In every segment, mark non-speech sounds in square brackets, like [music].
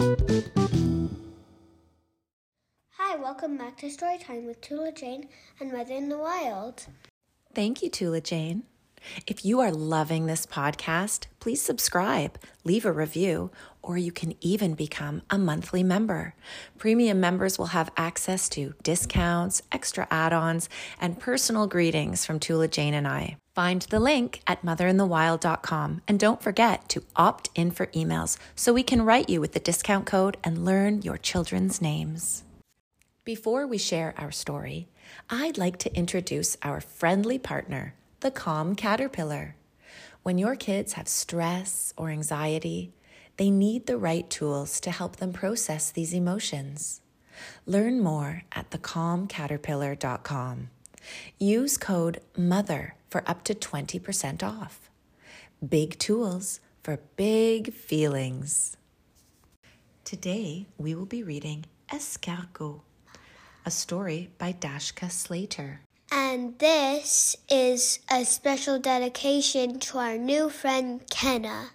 Hi, welcome back to Storytime with Tula Jane and Mother in the Wild. Thank you, Tula Jane. If you are loving this podcast, please subscribe, leave a review, or you can even become a monthly member. Premium members will have access to discounts, extra add ons, and personal greetings from Tula Jane and I. Find the link at motherinthewild.com and don't forget to opt in for emails so we can write you with the discount code and learn your children's names. Before we share our story, I'd like to introduce our friendly partner, the Calm Caterpillar. When your kids have stress or anxiety, they need the right tools to help them process these emotions. Learn more at thecalmcaterpillar.com. Use code MOTHER for up to 20% off. Big tools for big feelings. Today, we will be reading Escargot, a story by Dashka Slater. And this is a special dedication to our new friend Kenna.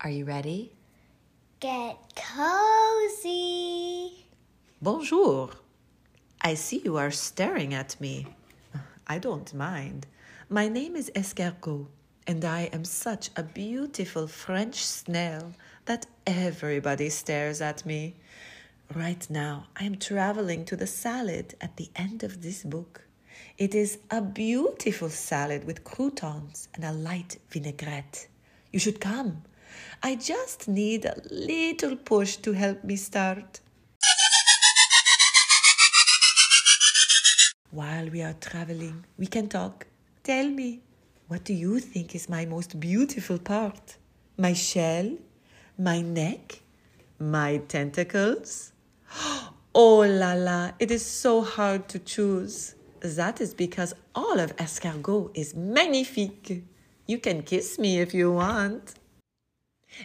Are you ready? Get cozy. Bonjour. I see you are staring at me. I don't mind. My name is Escargot, and I am such a beautiful French snail that everybody stares at me. Right now, I am traveling to the salad at the end of this book. It is a beautiful salad with croutons and a light vinaigrette. You should come. I just need a little push to help me start. While we are traveling, we can talk. Tell me, what do you think is my most beautiful part? My shell? My neck? My tentacles? [gasps] Oh la la, it is so hard to choose. That is because all of escargot is magnifique. You can kiss me if you want.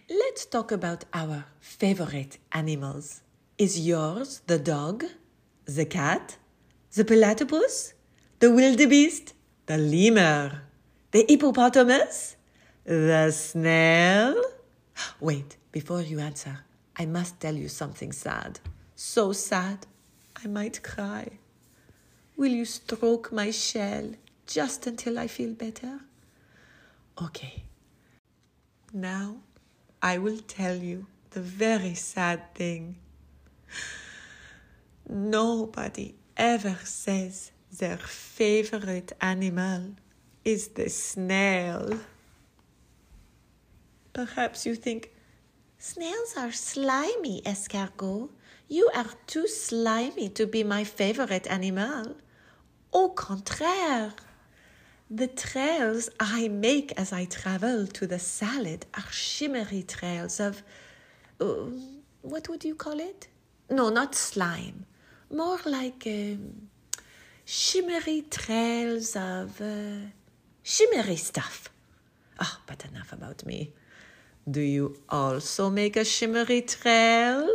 Let's talk about our favorite animals. Is yours the dog, the cat, the platypus, the wildebeest, the lemur, the hippopotamus, the snail? Wait, before you answer, I must tell you something sad. So sad, I might cry. Will you stroke my shell just until I feel better? Okay. Now I will tell you the very sad thing. Nobody ever says their favorite animal is the snail. Perhaps you think, snails are slimy, escargot. You are too slimy to be my favorite animal. Au contraire, the trails I make as I travel to the salad are shimmery trails of. Uh, what would you call it? No, not slime. More like um, shimmery trails of uh, shimmery stuff. Ah, but enough about me. Do you also make a shimmery trail?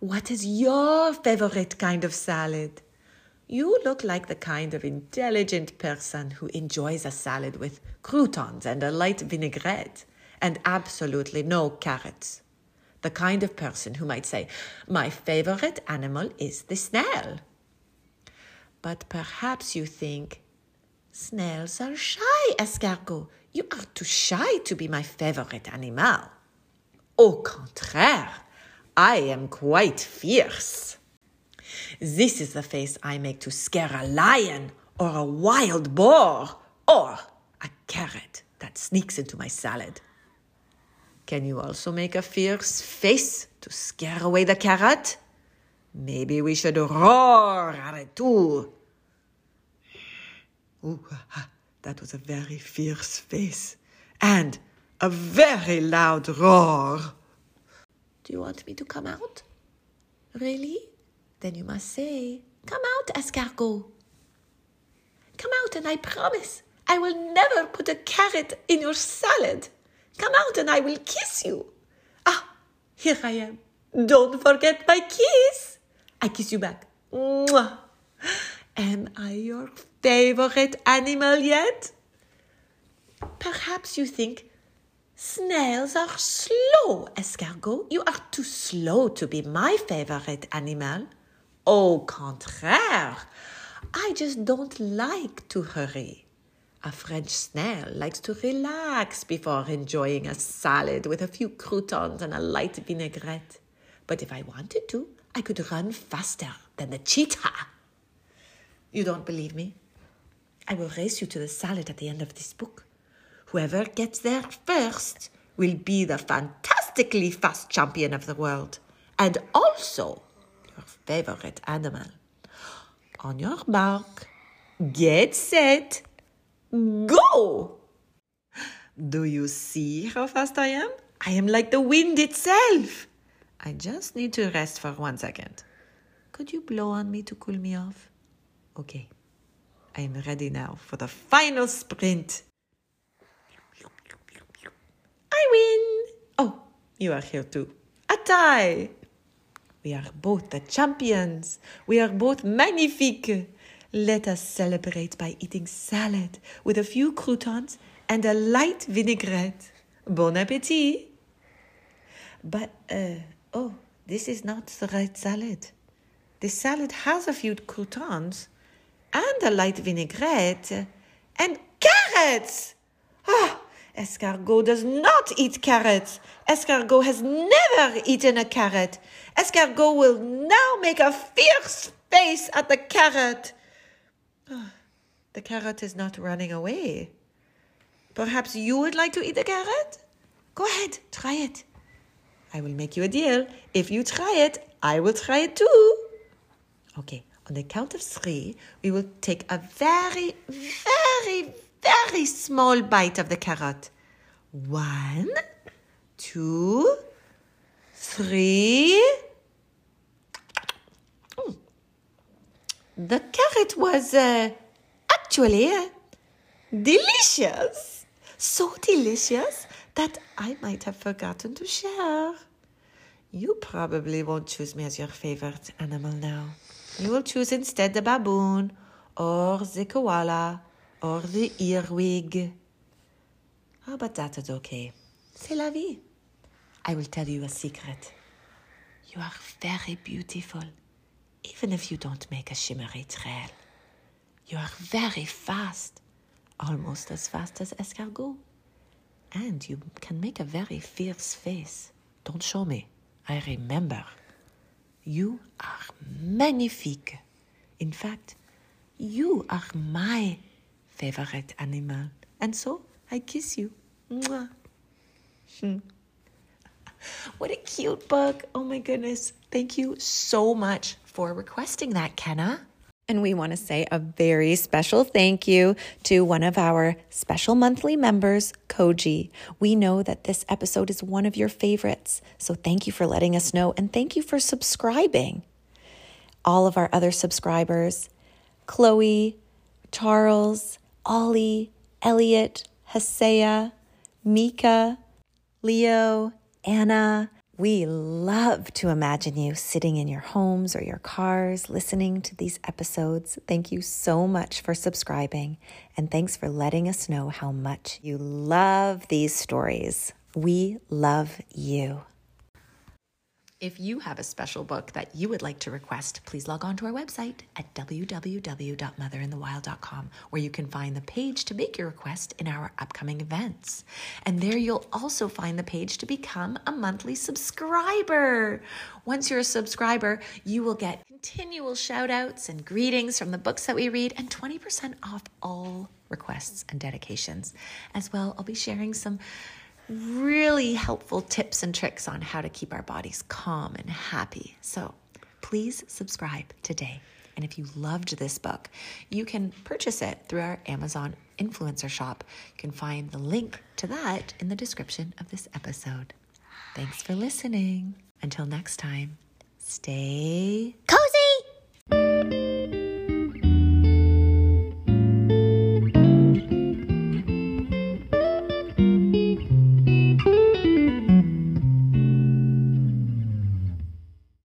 What is your favorite kind of salad? You look like the kind of intelligent person who enjoys a salad with croutons and a light vinaigrette and absolutely no carrots. The kind of person who might say, My favorite animal is the snail. But perhaps you think, Snails are shy, escargot. You are too shy to be my favorite animal. Au contraire, I am quite fierce. This is the face I make to scare a lion or a wild boar or a carrot that sneaks into my salad. Can you also make a fierce face to scare away the carrot? Maybe we should roar at it too. Ooh, that was a very fierce face and a very loud roar. Do you want me to come out? Really? Then you must say, Come out, escargot. Come out, and I promise I will never put a carrot in your salad. Come out, and I will kiss you. Ah, here I am. Don't forget my kiss. I kiss you back. Mwah. Am I your favorite animal yet? Perhaps you think Snails are slow, escargot. You are too slow to be my favorite animal. Au contraire, I just don't like to hurry. A French snail likes to relax before enjoying a salad with a few croutons and a light vinaigrette. But if I wanted to, I could run faster than the cheetah. You don't believe me? I will race you to the salad at the end of this book. Whoever gets there first will be the fantastically fast champion of the world and also favorite animal. On your mark, get set, go! Do you see how fast I am? I am like the wind itself. I just need to rest for one second. Could you blow on me to cool me off? Okay. I am ready now for the final sprint. I win! Oh, you are here too. A tie! We are both the champions. We are both magnifique. Let us celebrate by eating salad with a few croutons and a light vinaigrette. Bon appetit! But, uh, oh, this is not the right salad. The salad has a few croutons and a light vinaigrette and carrots. Escargot does not eat carrots. Escargot has never eaten a carrot. Escargot will now make a fierce face at the carrot. Ah, the carrot is not running away. Perhaps you would like to eat the carrot? Go ahead, try it. I will make you a deal. If you try it, I will try it too. Okay, on the count of three, we will take a very, very, very small bite of the carrot. One, two, three. Mm. The carrot was uh, actually uh, delicious. So delicious that I might have forgotten to share. You probably won't choose me as your favorite animal now. You will choose instead the baboon, or the koala, or the earwig. Oh, but that is okay. C'est la vie. I will tell you a secret. You are very beautiful, even if you don't make a shimmery trail. You are very fast, almost as fast as escargot. And you can make a very fierce face. Don't show me. I remember. You are magnifique. In fact, you are my favorite animal. And so I kiss you. Mwah. Hmm. What a cute book. Oh my goodness. Thank you so much for requesting that, Kenna. And we want to say a very special thank you to one of our special monthly members, Koji. We know that this episode is one of your favorites. So thank you for letting us know and thank you for subscribing. All of our other subscribers, Chloe, Charles, Ollie, Elliot, Hesea, Mika, Leo, Anna, we love to imagine you sitting in your homes or your cars listening to these episodes. Thank you so much for subscribing, and thanks for letting us know how much you love these stories. We love you. If you have a special book that you would like to request, please log on to our website at www.motherinthewild.com, where you can find the page to make your request in our upcoming events. And there you'll also find the page to become a monthly subscriber. Once you're a subscriber, you will get continual shout outs and greetings from the books that we read and 20% off all requests and dedications. As well, I'll be sharing some really helpful tips and tricks on how to keep our bodies calm and happy. So please subscribe today. And if you loved this book, you can purchase it through our Amazon influencer shop. You can find the link to that in the description of this episode. Thanks for listening. Until next time, stay Cozy!